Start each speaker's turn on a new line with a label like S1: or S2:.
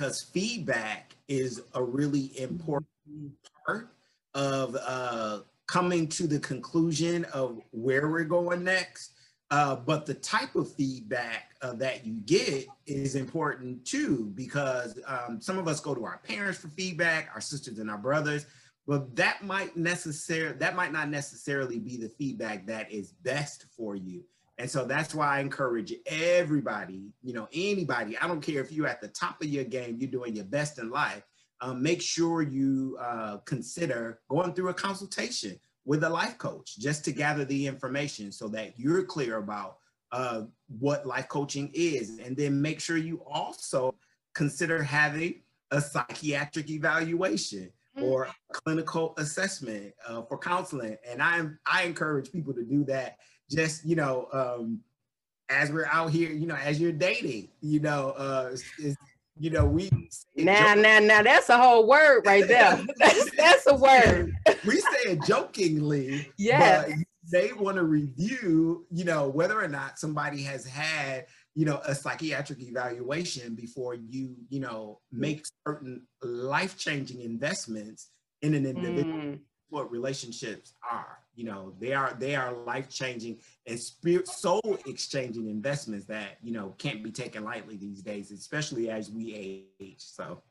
S1: because feedback is a really important part of uh, coming to the conclusion of where we're going next. Uh, but the type of feedback uh, that you get is important too, because um, some of us go to our parents for feedback, our sisters and our brothers, but that might necessarily that might not necessarily be the feedback that is best for you. And so that's why I encourage everybody, you know, anybody, I don't care if you're at the top of your game, you're doing your best in life, um, make sure you uh, consider going through a consultation with a life coach just to gather the information so that you're clear about uh, what life coaching is. And then make sure you also consider having a psychiatric evaluation or clinical assessment uh, for counseling. And I I encourage people to do that. Just you know, um, as we're out here, you know, as you're dating, you know, uh, you know, we
S2: now now now that's a whole word right there. that's that's a word.
S1: we say it jokingly.
S2: Yeah.
S1: They want to review, you know, whether or not somebody has had you know a psychiatric evaluation before you you know make certain life-changing investments in an individual mm. What relationships are you know they are they are life-changing and spirit soul exchanging investments that you know can't be taken lightly these days especially as we age so